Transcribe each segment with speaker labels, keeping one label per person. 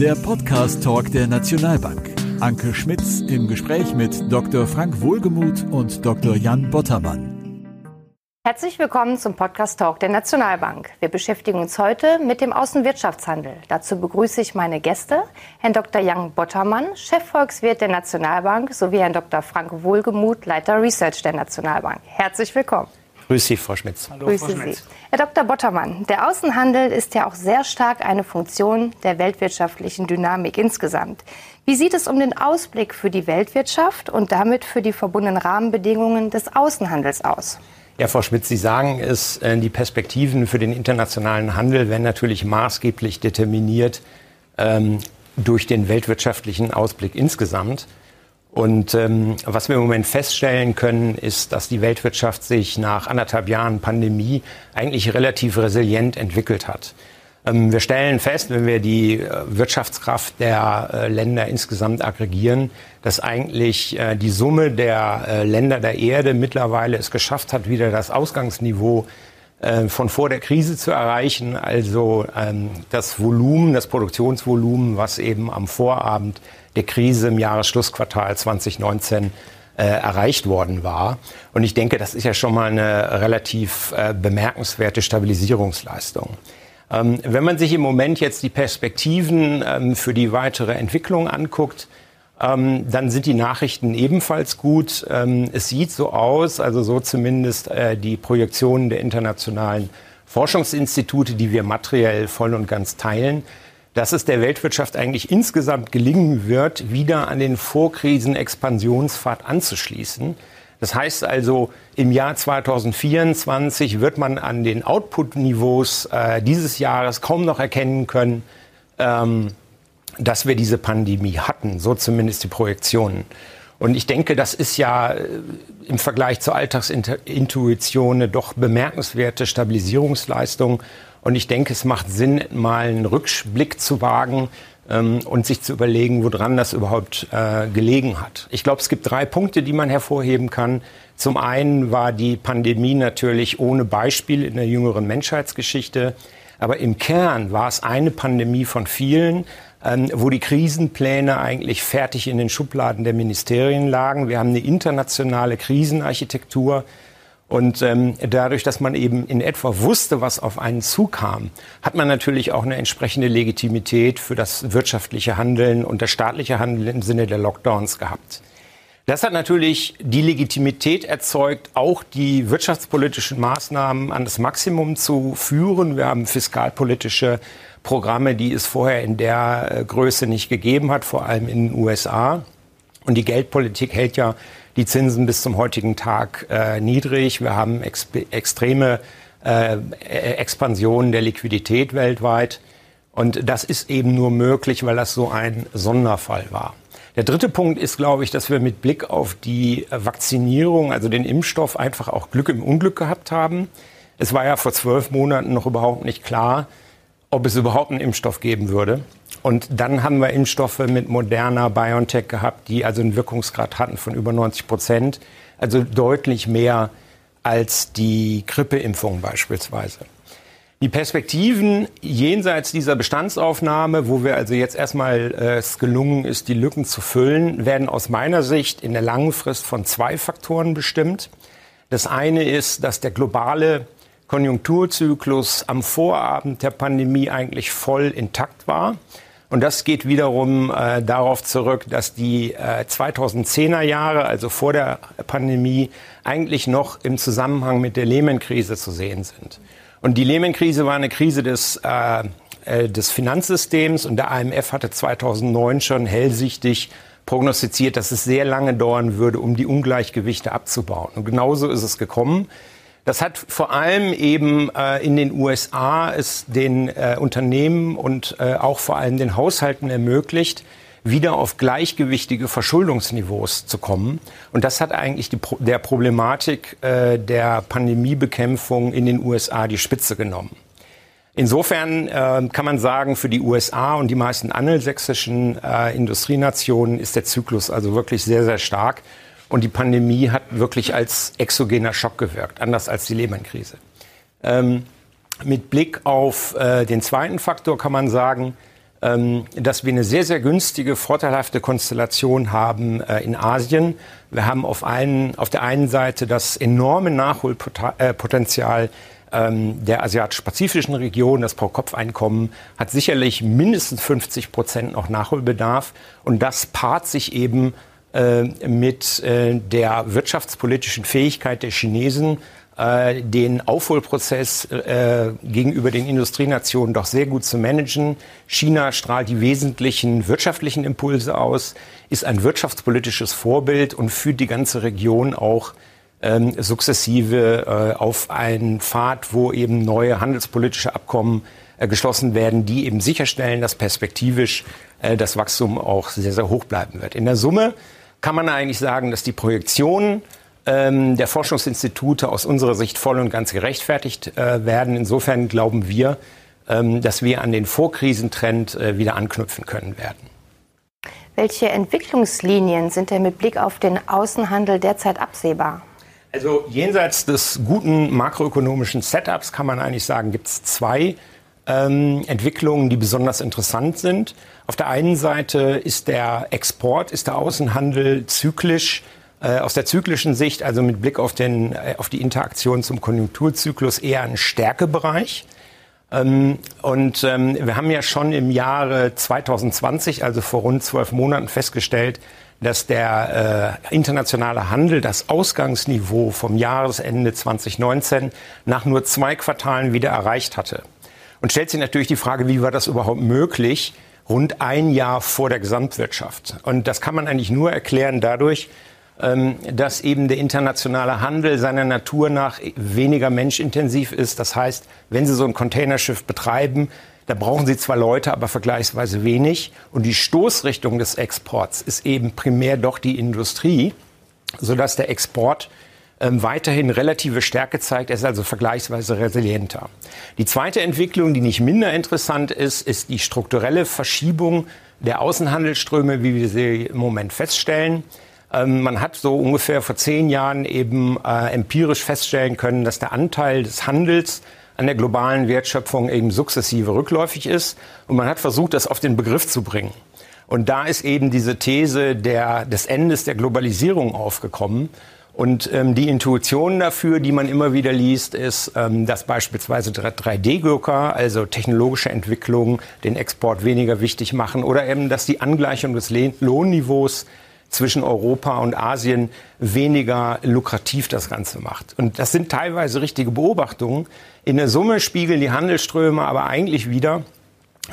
Speaker 1: Der Podcast-Talk der Nationalbank. Anke Schmitz im Gespräch mit Dr. Frank Wohlgemuth und Dr. Jan Bottermann.
Speaker 2: Herzlich willkommen zum Podcast Talk der Nationalbank. Wir beschäftigen uns heute mit dem Außenwirtschaftshandel. Dazu begrüße ich meine Gäste, Herrn Dr. Jan Bottermann, Chefvolkswirt der Nationalbank, sowie Herrn Dr. Frank Wohlgemuth, Leiter Research der Nationalbank. Herzlich willkommen.
Speaker 3: Grüße Sie, Frau Schmitz.
Speaker 2: Hallo, Grüße Frau Schmitz. Sie. Herr Dr. Bottermann, der Außenhandel ist ja auch sehr stark eine Funktion der weltwirtschaftlichen Dynamik insgesamt. Wie sieht es um den Ausblick für die Weltwirtschaft und damit für die verbundenen Rahmenbedingungen des Außenhandels aus?
Speaker 3: Ja, Frau Schmitz, Sie sagen es, äh, die Perspektiven für den internationalen Handel werden natürlich maßgeblich determiniert ähm, durch den weltwirtschaftlichen Ausblick insgesamt. Und ähm, was wir im Moment feststellen können, ist, dass die Weltwirtschaft sich nach anderthalb Jahren Pandemie eigentlich relativ resilient entwickelt hat. Ähm, wir stellen fest, wenn wir die äh, Wirtschaftskraft der äh, Länder insgesamt aggregieren, dass eigentlich äh, die Summe der Länder der Erde mittlerweile es geschafft hat, wieder das Ausgangsniveau von vor der Krise zu erreichen, also ähm, das Volumen, das Produktionsvolumen, was eben am Vorabend der Krise im Jahresschlussquartal 2019 erreicht worden war. Und ich denke, das ist ja schon mal eine relativ bemerkenswerte Stabilisierungsleistung. Ähm, wenn man sich im Moment jetzt die Perspektiven ähm, für die weitere Entwicklung anguckt, ähm, dann sind die Nachrichten ebenfalls gut. es sieht so aus, also so zumindest äh, die Projektionen der internationalen Forschungsinstitute, die wir materiell voll und ganz teilen, dass es der Weltwirtschaft eigentlich insgesamt gelingen wird, wieder an den Vorkrisen-Expansionspfad anzuschließen. Das heißt also, im Jahr 2024 wird man an den Output-Niveaus äh, dieses Jahres kaum noch erkennen können, ähm, dass wir diese Pandemie hatten. So zumindest die Projektionen. Und ich denke, das ist ja äh, im Vergleich zur Alltagsintuition eine doch bemerkenswerte Stabilisierungsleistung. Und ich denke, es macht Sinn, mal einen Rückblick zu wagen ähm, und sich zu überlegen, woran das überhaupt äh, gelegen hat. Ich glaube, es gibt drei Punkte, die man hervorheben kann. Zum einen war die Pandemie natürlich ohne Beispiel in der jüngeren Menschheitsgeschichte. Aber im Kern war es eine Pandemie von vielen, ähm, wo die Krisenpläne eigentlich fertig in den Schubladen der Ministerien lagen. Wir haben eine internationale Krisenarchitektur und ähm, dadurch, dass man eben in etwa wusste, was auf einen zukam, hat man natürlich auch eine entsprechende Legitimität für das wirtschaftliche Handeln und das staatliche Handeln im Sinne der Lockdowns gehabt. Das hat natürlich die Legitimität erzeugt, auch die wirtschaftspolitischen Maßnahmen an das Maximum zu führen. Wir haben fiskalpolitische Programme, die es vorher in der äh, Größe nicht gegeben hat, vor allem in den USA. Und die Geldpolitik hält ja die Zinsen bis zum heutigen Tag äh, niedrig. Wir haben ex extreme äh, Expansionen der Liquidität weltweit. Und das ist eben nur möglich, weil das so ein Sonderfall war. Der dritte Punkt ist, glaube ich, dass wir mit Blick auf die Vakzinierung, also den Impfstoff, einfach auch Glück im Unglück gehabt haben. Es war ja vor zwölf Monaten noch überhaupt nicht klar, ob es überhaupt einen Impfstoff geben würde. Und dann haben wir Impfstoffe mit Moderna, BioNTech gehabt, die also einen Wirkungsgrad hatten von über 90 Prozent. Also deutlich mehr als die Grippeimpfung beispielsweise. Die Perspektiven jenseits dieser Bestandsaufnahme, wo wir also jetzt erstmal äh, es gelungen ist, die Lücken zu füllen, werden aus meiner Sicht in der langen Frist von zwei Faktoren bestimmt. Das eine ist, dass der globale Konjunkturzyklus am Vorabend der Pandemie eigentlich voll intakt war. Und das geht wiederum äh, darauf zurück, dass die äh, 2010er Jahre, also vor der Pandemie, eigentlich noch im Zusammenhang mit der Lehman-Krise zu sehen sind. Und die Lehman-Krise war eine Krise des, äh, äh des Finanzsystems und der IMF hatte 2009 schon hellsichtig prognostiziert, dass es sehr lange dauern würde, um die Ungleichgewichte abzubauen. Und genauso ist es gekommen. Das hat vor allem eben äh, in den USA es den äh, Unternehmen und äh, auch vor allem den Haushalten ermöglicht, wieder auf gleichgewichtige Verschuldungsniveaus zu kommen. Und das hat eigentlich die, der Problematik äh, der Pandemiebekämpfung in den USA die Spitze genommen. Insofern äh, kann man sagen, für die USA und die meisten angelsächsischen äh, Industrienationen ist der Zyklus also wirklich sehr, sehr stark. Und die Pandemie hat wirklich als exogener Schock gewirkt, anders als die Lehman-Krise. Ähm, mit Blick auf äh, den zweiten Faktor kann man sagen, dass wir eine sehr, sehr günstige, vorteilhafte Konstellation haben äh, in Asien. Wir haben auf, einen, auf der einen Seite das enorme Nachholpotenzial ähm, der asiatisch-pazifischen Region. Das Pro-Kopf-Einkommen hat sicherlich mindestens 50 Prozent noch Nachholbedarf. Und das paart sich eben äh, mit äh, der wirtschaftspolitischen Fähigkeit der Chinesen, äh, den Aufholprozess äh, gegenüber den Industrienationen doch sehr gut zu managen. China strahlt die wesentlichen wirtschaftlichen Impulse aus, ist ein wirtschaftspolitisches Vorbild und führt die ganze Region auch ähm, sukzessive äh, auf einen Pfad, wo eben neue handelspolitische Abkommen äh, geschlossen werden, die eben sicherstellen, dass perspektivisch äh, das Wachstum auch sehr, sehr hoch bleiben wird. In der Summe kann man eigentlich sagen, dass die Projektionen ähm, der Forschungsinstitute aus unserer Sicht voll und ganz gerechtfertigt äh, werden. Insofern glauben wir, ähm, dass wir an den Vorkrisentrend äh, wieder anknüpfen können werden.
Speaker 2: Welche Entwicklungslinien sind denn mit Blick auf den Außenhandel derzeit absehbar?
Speaker 3: Also jenseits des guten makroökonomischen Setups kann man eigentlich sagen, gibt es zwei ähm, Entwicklungen, die besonders interessant sind. Auf der einen Seite ist der Export, ist der Außenhandel zyklisch aus der zyklischen Sicht, also mit Blick auf, den, äh, auf die Interaktion zum Konjunkturzyklus, eher ein Stärkebereich. Ähm, und ähm, wir haben ja schon im Jahre 2020, also vor rund zwölf Monaten, festgestellt, dass der äh, internationale Handel das Ausgangsniveau vom Jahresende 2019 nach nur zwei Quartalen wieder erreicht hatte. Und stellt sich natürlich die Frage, wie war das überhaupt möglich, rund ein Jahr vor der Gesamtwirtschaft? Und das kann man eigentlich nur erklären dadurch, dass eben der internationale Handel seiner Natur nach weniger menschintensiv ist. Das heißt, wenn Sie so ein Containerschiff betreiben, da brauchen Sie zwar Leute, aber vergleichsweise wenig. Und die Stoßrichtung des Exports ist eben primär doch die Industrie, sodass der Export ähm, weiterhin relative Stärke zeigt. Er ist also vergleichsweise resilienter. Die zweite Entwicklung, die nicht minder interessant ist, ist die strukturelle Verschiebung der Außenhandelsströme, wie wir sie im Moment feststellen. Ähm, man hat so ungefähr vor zehn Jahren eben äh, empirisch feststellen können, dass der Anteil des Handels an der globalen Wertschöpfung eben sukzessive rückläufig ist. Und man hat versucht, das auf den Begriff zu bringen. Und da ist eben diese These der, des Endes der Globalisierung aufgekommen. Und ähm, die Intuition dafür, die man immer wieder liest, ist, ähm, dass beispielsweise 3D-Drucker, also technologische Entwicklungen, den Export weniger wichtig machen oder eben, dass die Angleichung des Lohnniveaus zwischen Europa und Asien weniger lukrativ das Ganze macht. Und das sind teilweise richtige Beobachtungen. In der Summe spiegeln die Handelsströme aber eigentlich wieder,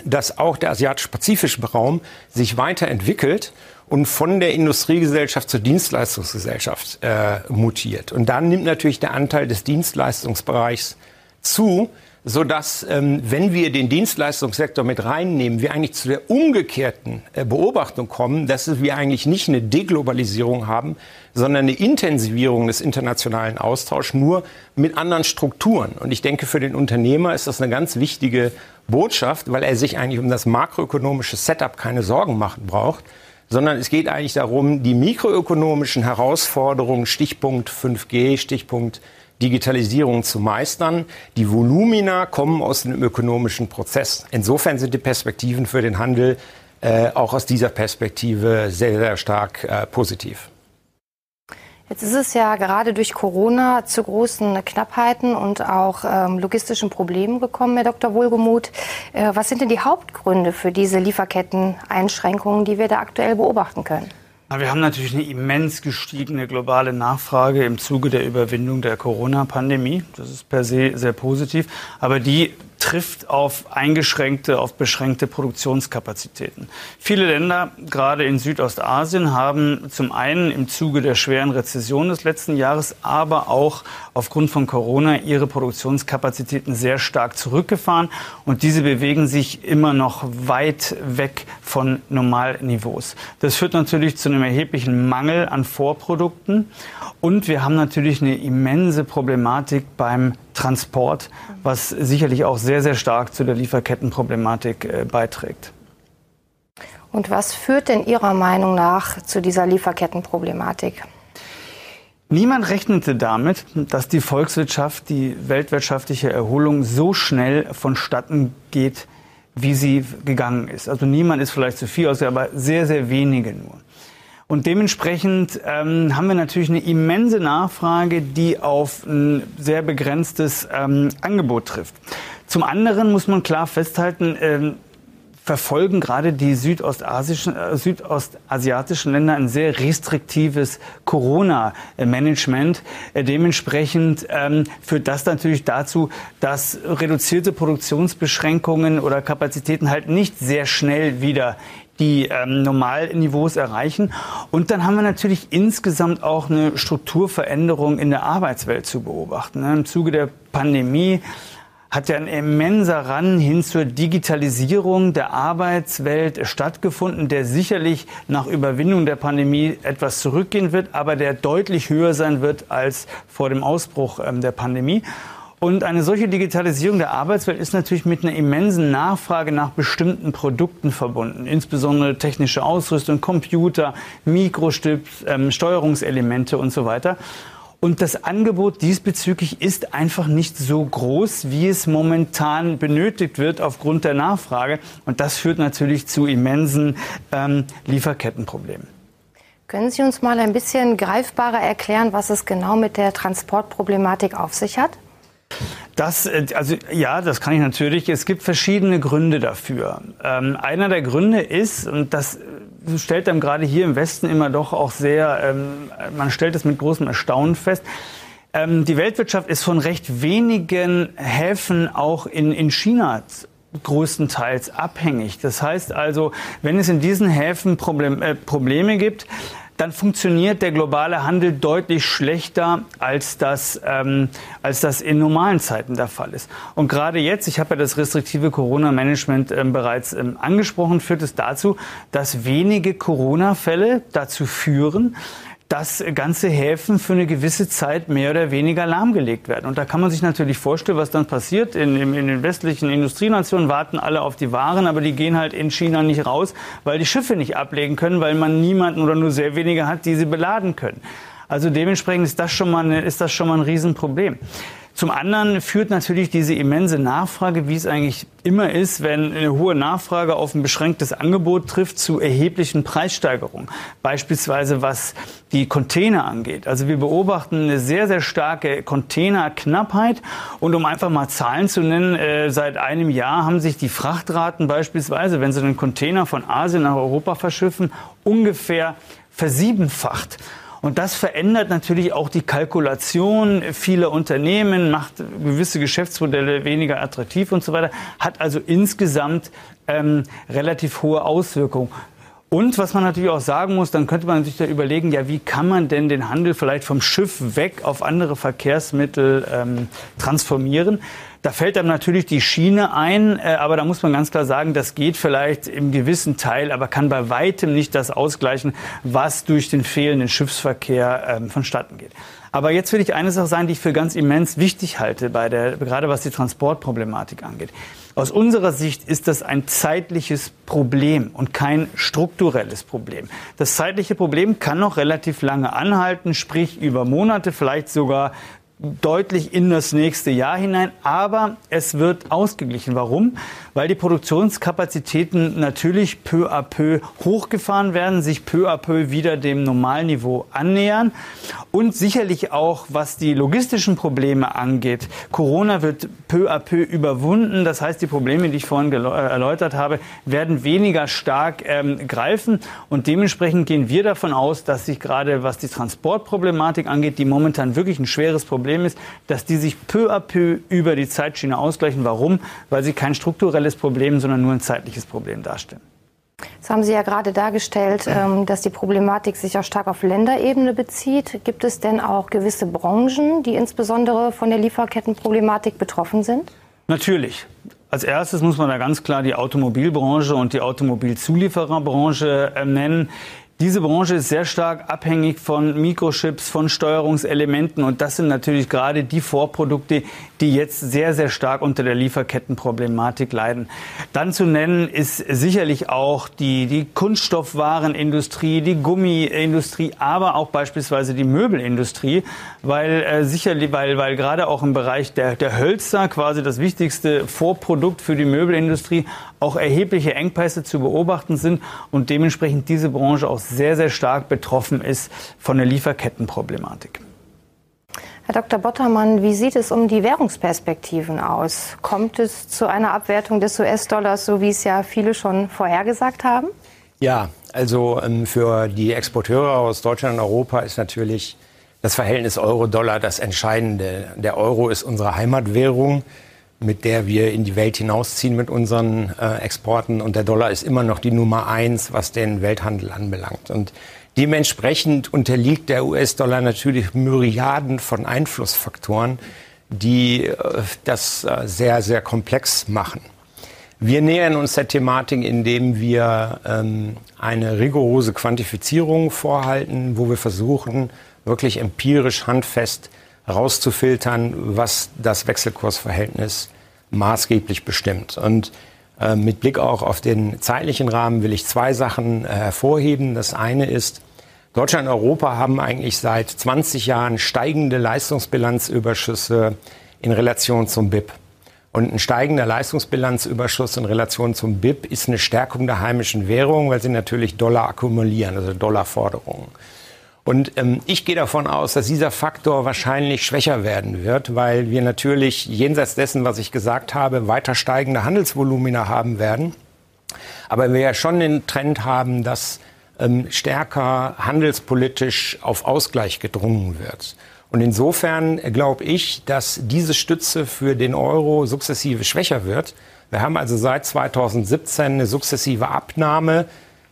Speaker 3: dass auch der asiatisch-pazifische Raum sich weiterentwickelt und von der Industriegesellschaft zur Dienstleistungsgesellschaft äh, mutiert. Und dann nimmt natürlich der Anteil des Dienstleistungsbereichs zu, so dass, ähm, wenn wir den Dienstleistungssektor mit reinnehmen, wir eigentlich zu der umgekehrten äh, Beobachtung kommen, dass wir eigentlich nicht eine Deglobalisierung haben, sondern eine Intensivierung des internationalen Austauschs, nur mit anderen Strukturen. Und ich denke, für den Unternehmer ist das eine ganz wichtige Botschaft, weil er sich eigentlich um das makroökonomische Setup keine Sorgen machen braucht, sondern es geht eigentlich darum, die mikroökonomischen Herausforderungen, Stichpunkt 5G, Stichpunkt Digitalisierung zu meistern. Die Volumina kommen aus dem ökonomischen Prozess. Insofern sind die Perspektiven für den Handel äh, auch aus dieser Perspektive sehr, sehr stark äh, positiv.
Speaker 2: Jetzt ist es ja gerade durch Corona zu großen Knappheiten und auch ähm, logistischen Problemen gekommen, Herr Dr. Wohlgemuth. Äh, was sind denn die Hauptgründe für diese Lieferketten-Einschränkungen, die wir da aktuell beobachten können?
Speaker 4: Wir haben natürlich eine immens gestiegene globale Nachfrage im Zuge der Überwindung der Corona-Pandemie. Das ist per se sehr positiv. Aber die trifft auf eingeschränkte, auf beschränkte Produktionskapazitäten. Viele Länder, gerade in Südostasien, haben zum einen im Zuge der schweren Rezession des letzten Jahres, aber auch aufgrund von Corona ihre Produktionskapazitäten sehr stark zurückgefahren und diese bewegen sich immer noch weit weg von Normalniveaus. Das führt natürlich zu einem erheblichen Mangel an Vorprodukten und wir haben natürlich eine immense Problematik beim Transport, was sicherlich auch sehr, sehr stark zu der Lieferkettenproblematik äh, beiträgt.
Speaker 2: Und was führt denn Ihrer Meinung nach zu dieser Lieferkettenproblematik?
Speaker 4: Niemand rechnete damit, dass die Volkswirtschaft, die weltwirtschaftliche Erholung so schnell vonstatten geht, wie sie gegangen ist. Also niemand ist vielleicht zu viel aus, aber sehr, sehr wenige nur. Und dementsprechend ähm, haben wir natürlich eine immense Nachfrage, die auf ein sehr begrenztes ähm, Angebot trifft. Zum anderen muss man klar festhalten, ähm, verfolgen gerade die südostasischen, äh, südostasiatischen Länder ein sehr restriktives Corona-Management. Äh, dementsprechend ähm, führt das natürlich dazu, dass reduzierte Produktionsbeschränkungen oder Kapazitäten halt nicht sehr schnell wieder die ähm, Normalniveaus erreichen. Und dann haben wir natürlich insgesamt auch eine Strukturveränderung in der Arbeitswelt zu beobachten. Ne? Im Zuge der Pandemie hat ja ein immenser Ran hin zur Digitalisierung der Arbeitswelt stattgefunden, der sicherlich nach Überwindung der Pandemie etwas zurückgehen wird, aber der deutlich höher sein wird als vor dem Ausbruch ähm, der Pandemie. Und eine solche Digitalisierung der Arbeitswelt ist natürlich mit einer immensen Nachfrage nach bestimmten Produkten verbunden, insbesondere technische Ausrüstung, Computer, Mikrostips, ähm, Steuerungselemente und so weiter. Und das Angebot diesbezüglich ist einfach nicht so groß, wie es momentan benötigt wird aufgrund der Nachfrage. Und das führt natürlich zu immensen ähm, Lieferkettenproblemen.
Speaker 2: Können Sie uns mal ein bisschen greifbarer erklären, was es genau mit der Transportproblematik auf sich hat?
Speaker 4: Das, äh, also ja, das kann ich natürlich. Es gibt verschiedene Gründe dafür. Ähm, einer der Gründe ist, und das stellt dann gerade hier im Westen immer doch auch sehr, ähm, man stellt es mit großem Erstaunen fest. Ähm, die Weltwirtschaft ist von recht wenigen Häfen auch in, in China größtenteils abhängig. Das heißt also, wenn es in diesen Häfen Problem, äh, Probleme gibt, dann funktioniert der globale Handel deutlich schlechter, als das, ähm, als das in normalen Zeiten der Fall ist. Und gerade jetzt, ich habe ja das restriktive Corona-Management ähm, bereits ähm, angesprochen, führt es dazu, dass wenige Corona-Fälle dazu führen, dass ganze Häfen für eine gewisse Zeit mehr oder weniger lahmgelegt werden. Und da kann man sich natürlich vorstellen, was dann passiert. In, in, den westlichen Industrienationen warten alle auf die Waren, aber die gehen halt in China nicht raus, weil die Schiffe nicht ablegen können, weil man niemanden oder nur sehr wenige hat, die sie beladen können. Also dementsprechend ist das schon mal, ist das schon mal ein Riesenproblem. Zum anderen führt natürlich diese immense Nachfrage, wie es eigentlich immer ist, wenn eine hohe Nachfrage auf ein beschränktes Angebot trifft, zu erheblichen Preissteigerungen. Beispielsweise was die Container angeht. Also wir beobachten eine sehr, sehr starke Containerknappheit. Und um einfach mal Zahlen zu nennen, äh, seit einem Jahr haben sich die Frachtraten beispielsweise, wenn Sie einen Container von Asien nach Europa verschiffen, ungefähr versiebenfacht. Und das verändert natürlich auch die Kalkulation vieler Unternehmen, macht gewisse Geschäftsmodelle weniger attraktiv und so weiter, hat also insgesamt ähm, relativ hohe Auswirkungen. Und was man natürlich auch sagen muss, dann könnte man sich da überlegen, ja, wie kann man denn den Handel vielleicht vom Schiff weg auf andere Verkehrsmittel ähm, transformieren? Da fällt einem natürlich die Schiene ein, äh, aber da muss man ganz klar sagen, das geht vielleicht im gewissen Teil, aber kann bei weitem nicht das ausgleichen, was durch den fehlenden Schiffsverkehr ähm, vonstatten geht. Aber jetzt will ich eine Sache sagen, die ich für ganz immens wichtig halte, bei der, gerade was die Transportproblematik angeht. Aus unserer Sicht ist das ein zeitliches Problem und kein strukturelles Problem. Das zeitliche Problem kann noch relativ lange anhalten, sprich über Monate, vielleicht sogar deutlich in das nächste Jahr hinein, aber es wird ausgeglichen. Warum? Weil die Produktionskapazitäten natürlich peu à peu hochgefahren werden, sich peu à peu wieder dem Normalniveau annähern und sicherlich auch, was die logistischen Probleme angeht. Corona wird peu à peu überwunden. Das heißt, die Probleme, die ich vorhin äh, erläutert habe, werden weniger stark ähm, greifen und dementsprechend gehen wir davon aus, dass sich gerade was die Transportproblematik angeht, die momentan wirklich ein schweres Problem ist, dass die sich peu à peu über die Zeitschiene ausgleichen. Warum? Weil sie kein strukturelles Problem, sondern nur ein zeitliches Problem darstellen.
Speaker 2: Jetzt haben Sie ja gerade dargestellt, ähm, dass die Problematik sich auch stark auf Länderebene bezieht. Gibt es denn auch gewisse Branchen, die insbesondere von der Lieferkettenproblematik betroffen sind?
Speaker 4: Natürlich. Als erstes muss man da ganz klar die Automobilbranche und die Automobilzuliefererbranche äh, nennen Diese Branche ist sehr stark abhängig von Mikrochips, von Steuerungselementen und das sind natürlich gerade die Vorprodukte, die jetzt sehr, sehr stark unter der Lieferkettenproblematik leiden. Dann zu nennen ist sicherlich auch die, die Kunststoffwarenindustrie, die Gummiindustrie, aber auch beispielsweise die Möbelindustrie, weil äh, sicherlich, weil, weil gerade auch im Bereich der, der Hölzer quasi das wichtigste Vorprodukt für die Möbelindustrie auch erhebliche Engpässe zu beobachten sind und dementsprechend diese Branche auch sehr, sehr stark betroffen ist von der Lieferkettenproblematik.
Speaker 2: Herr Dr. Bottermann, wie sieht es um die Währungsperspektiven aus? Kommt es zu einer Abwertung des US-Dollars, so wie es ja viele schon vorhergesagt haben?
Speaker 3: Ja, also ähm, für die Exporteure aus Deutschland und Europa ist natürlich das Verhältnis Euro-Dollar das Entscheidende. Der Euro ist unsere Heimatwährung mit der wir in die Welt hinausziehen mit unseren äh, Exporten. Und der Dollar ist immer noch die Nummer eins, was den Welthandel anbelangt. Und dementsprechend unterliegt der US-Dollar natürlich Myriaden von Einflussfaktoren, die äh, das äh, sehr, sehr komplex machen. Wir nähern uns der Thematik, indem wir ähm, eine rigorose Quantifizierung vorhalten, wo wir versuchen, wirklich empirisch handfest rauszufiltern, was das Wechselkursverhältnis maßgeblich bestimmt. Und äh, mit Blick auch auf den zeitlichen Rahmen will ich zwei Sachen äh, hervorheben. Das eine ist, Deutschland und Europa haben eigentlich seit 20 Jahren steigende Leistungsbilanzüberschüsse in Relation zum BIP. Und ein steigender Leistungsbilanzüberschuss in Relation zum BIP ist eine Stärkung der heimischen Währung, weil sie natürlich Dollar akkumulieren, also Dollarforderungen. Und ähm, ich gehe davon aus, dass dieser Faktor wahrscheinlich schwächer werden wird, weil wir natürlich jenseits dessen, was ich gesagt habe, weiter steigende Handelsvolumina haben werden. Aber wir ja schon den Trend haben, dass ähm, stärker handelspolitisch auf Ausgleich gedrungen wird. Und insofern glaube ich, dass diese Stütze für den Euro sukzessive schwächer wird. Wir haben also seit 2017 eine sukzessive Abnahme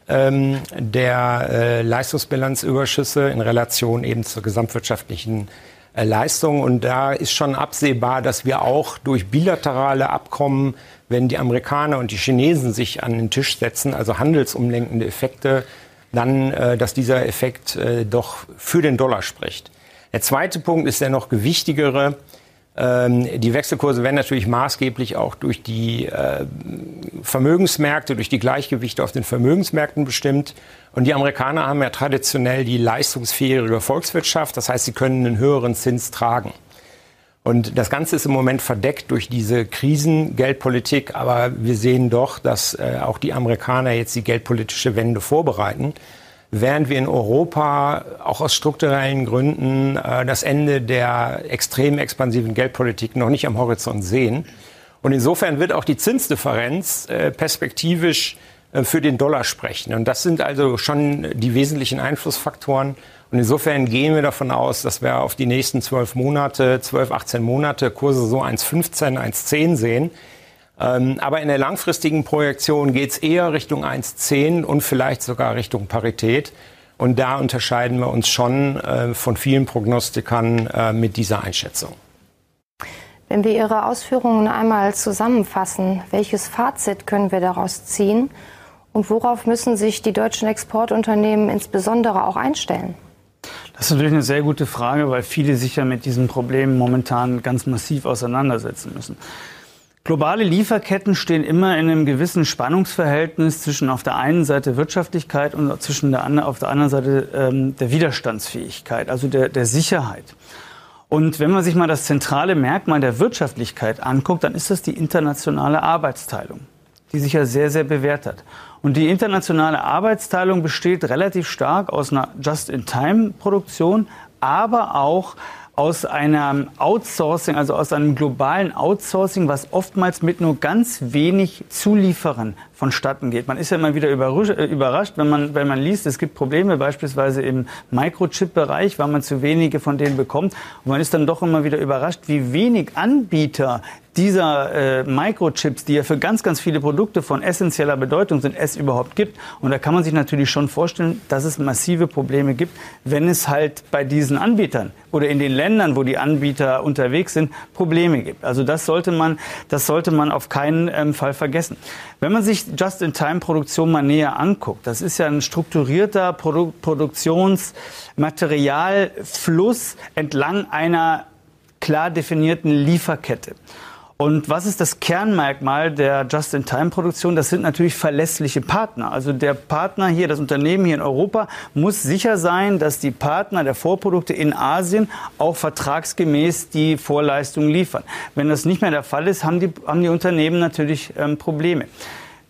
Speaker 3: ähm, der äh, Leistungsbilanzüberschüsse in Relation eben zur gesamtwirtschaftlichen äh, Leistung. Und da ist schon absehbar, dass wir auch durch bilaterale Abkommen, wenn die Amerikaner und die Chinesen sich an den Tisch setzen, also handelsumlenkende Effekte, dann, äh, dass dieser Effekt äh, doch für den Dollar spricht. Der zweite Punkt ist der noch gewichtigere. Ähm, die Wechselkurse werden natürlich maßgeblich auch durch die äh, Vermögensmärkte, durch die Gleichgewichte auf den Vermögensmärkten bestimmt. Und die Amerikaner haben ja traditionell die leistungsfähige Volkswirtschaft. Das heißt, sie können einen höheren Zins tragen. Und das Ganze ist im Moment verdeckt durch diese Krisengeldpolitik. Aber wir sehen doch, dass äh, auch die Amerikaner jetzt die geldpolitische Wende vorbereiten während wir in Europa auch aus strukturellen Gründen äh, das Ende der extrem expansiven Geldpolitik noch nicht am Horizont sehen. Und insofern wird auch die Zinsdifferenz äh, perspektivisch äh, für den Dollar sprechen. Und das sind also schon die wesentlichen Einflussfaktoren. Und insofern gehen wir davon aus, dass wir auf die nächsten zwölf Monate, zwölf, 18 Monate Kurse so 1,15, 1,10 sehen. Ähm, aber in der langfristigen Projektion geht es eher Richtung 1,10 und vielleicht sogar Richtung Parität. Und da unterscheiden wir uns schon äh, von vielen Prognostikern äh, mit dieser Einschätzung.
Speaker 2: Wenn wir Ihre Ausführungen einmal zusammenfassen, welches Fazit können wir daraus ziehen und worauf müssen sich die deutschen Exportunternehmen insbesondere auch einstellen?
Speaker 4: Das ist natürlich eine sehr gute Frage, weil viele sich ja mit diesen Problemen momentan ganz massiv auseinandersetzen müssen. Globale Lieferketten stehen immer in einem gewissen Spannungsverhältnis zwischen auf der einen Seite Wirtschaftlichkeit und zwischen der, auf der anderen Seite ähm, der Widerstandsfähigkeit, also der, der Sicherheit. Und wenn man sich mal das zentrale Merkmal der Wirtschaftlichkeit anguckt, dann ist das die internationale Arbeitsteilung, die sich ja sehr, sehr bewährt hat. Und die internationale Arbeitsteilung besteht relativ stark aus einer Just-in-Time-Produktion, aber auch aus einem Outsourcing, also aus einem globalen Outsourcing, was oftmals mit nur ganz wenig Zulieferern vonstatten geht. Man ist ja immer wieder äh, überrascht, wenn man, wenn man liest, es gibt Probleme beispielsweise im Microchip-Bereich, weil man zu wenige von denen bekommt. Und man ist dann doch immer wieder überrascht, wie wenig Anbieter dieser äh, Microchips, die ja für ganz, ganz viele Produkte von essentieller Bedeutung sind, es überhaupt gibt. Und da kann man sich natürlich schon vorstellen, dass es massive Probleme gibt, wenn es halt bei diesen Anbietern oder in den Ländern, wo die Anbieter unterwegs sind, Probleme gibt. Also das sollte man, das sollte man auf keinen ähm, Fall vergessen. Wenn man sich Just-in-Time-Produktion mal näher anguckt, das ist ja ein strukturierter Produ Produktionsmaterialfluss entlang einer klar definierten Lieferkette. Und was ist das Kernmerkmal der Just-in-Time-Produktion? Das sind natürlich verlässliche Partner. Also der Partner hier, das Unternehmen hier in Europa, muss sicher sein, dass die Partner der Vorprodukte in Asien auch vertragsgemäß die Vorleistungen liefern. Wenn das nicht mehr der Fall ist, haben die, haben die Unternehmen natürlich ähm, Probleme.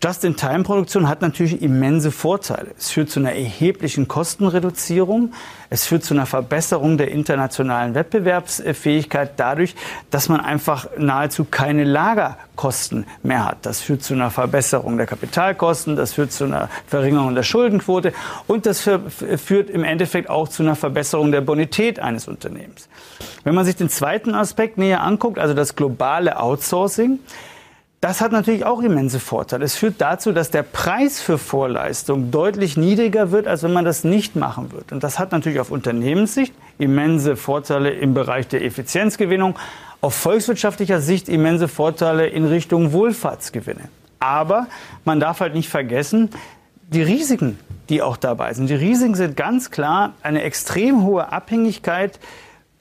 Speaker 4: Just-in-Time-Produktion hat natürlich immense Vorteile. Es führt zu einer erheblichen Kostenreduzierung. Es führt zu einer Verbesserung der internationalen Wettbewerbsfähigkeit dadurch, dass man einfach nahezu keine Lagerkosten mehr hat. Das führt zu einer Verbesserung der Kapitalkosten, das führt zu einer Verringerung der Schuldenquote und das führt im Endeffekt auch zu einer Verbesserung der Bonität eines Unternehmens. Wenn man sich den zweiten Aspekt näher anguckt, also das globale Outsourcing, das hat natürlich auch immense Vorteile. Es führt dazu, dass der Preis für Vorleistung deutlich niedriger wird, als wenn man das nicht machen würde. Und das hat natürlich auf Unternehmenssicht immense Vorteile im Bereich der Effizienzgewinnung, auf volkswirtschaftlicher Sicht immense Vorteile in Richtung Wohlfahrtsgewinne. Aber man darf halt nicht vergessen, die Risiken, die auch dabei sind. Die Risiken sind ganz klar eine extrem hohe Abhängigkeit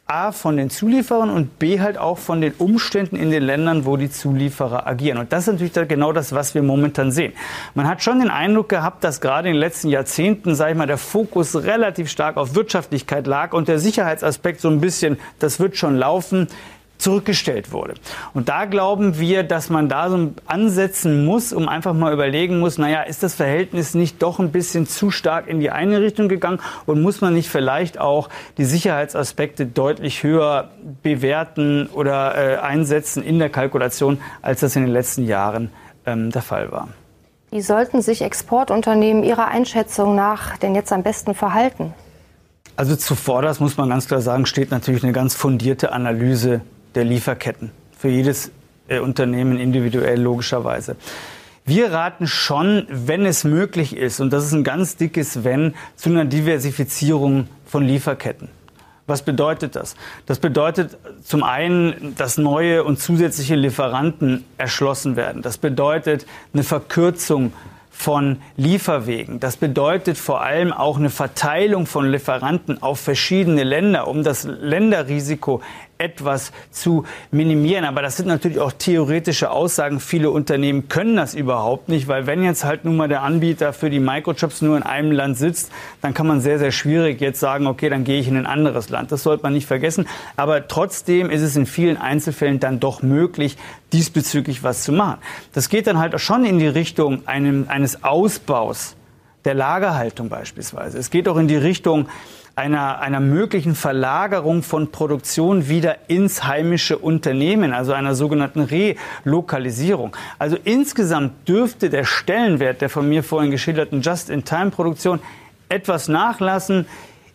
Speaker 4: A von den Zulieferern und B halt auch von den Umständen in den Ländern, wo die Zulieferer agieren. Und das ist natürlich genau das, was wir momentan sehen. Man hat schon den Eindruck gehabt, dass gerade in den letzten Jahrzehnten, sage ich mal, der Fokus relativ stark auf Wirtschaftlichkeit lag und der Sicherheitsaspekt so ein bisschen, das wird schon laufen, zurückgestellt wurde. Und da glauben wir, dass man da so ansetzen muss, um einfach mal überlegen muss, naja, ist das Verhältnis nicht doch ein bisschen zu stark in die eine Richtung gegangen und muss man nicht vielleicht auch die Sicherheitsaspekte deutlich höher bewerten oder äh, einsetzen in der Kalkulation, als das in den letzten Jahren ähm, der Fall war.
Speaker 2: Wie sollten sich Exportunternehmen Ihrer Einschätzung nach denn jetzt am besten verhalten?
Speaker 4: Also zuvor, das muss man ganz klar sagen, steht natürlich eine ganz fundierte Analyse der Lieferketten. Für jedes äh, Unternehmen individuell logischerweise. Wir raten schon, wenn es möglich ist, und das ist ein ganz dickes Wenn, zu einer Diversifizierung von Lieferketten. Was bedeutet das? Das bedeutet zum einen, dass neue und zusätzliche Lieferanten erschlossen werden. Das bedeutet eine Verkürzung von Lieferwegen. Das bedeutet vor allem auch eine Verteilung von Lieferanten auf verschiedene Länder, um das Länderrisiko etwas zu minimieren. Aber das sind natürlich auch theoretische Aussagen. Viele Unternehmen können das überhaupt nicht, weil wenn jetzt halt nun mal der Anbieter für die Microchips nur in einem Land sitzt, dann kann man sehr, sehr schwierig jetzt sagen, okay, dann gehe ich in ein anderes Land. Das sollte man nicht vergessen. Aber trotzdem ist es in vielen Einzelfällen dann doch möglich, diesbezüglich was zu machen. Das geht dann halt schon in die Richtung einem, eines Ausbaus der Lagerhaltung beispielsweise. Es geht auch in die Richtung einer, einer möglichen Verlagerung von Produktion wieder ins heimische Unternehmen, also einer sogenannten Relokalisierung. Also insgesamt dürfte der Stellenwert der von mir vorhin geschilderten Just-in-Time-Produktion etwas nachlassen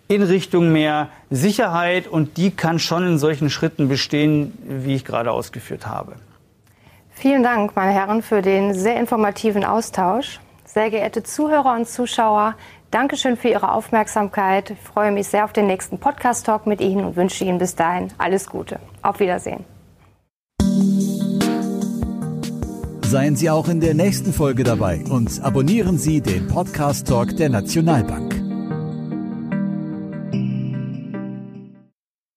Speaker 4: in Richtung mehr Sicherheit und die kann schon in solchen Schritten bestehen, wie ich gerade ausgeführt habe.
Speaker 2: Vielen Dank, meine Herren, für den sehr informativen Austausch. Sehr geehrte Zuhörer und Zuschauer, Dankeschön für Ihre Aufmerksamkeit. Ich freue mich sehr auf den nächsten Podcast-Talk mit Ihnen und wünsche Ihnen bis dahin alles Gute. Auf Wiedersehen.
Speaker 1: Seien Sie auch in der nächsten Folge dabei und abonnieren Sie den Podcast-Talk der Nationalbank.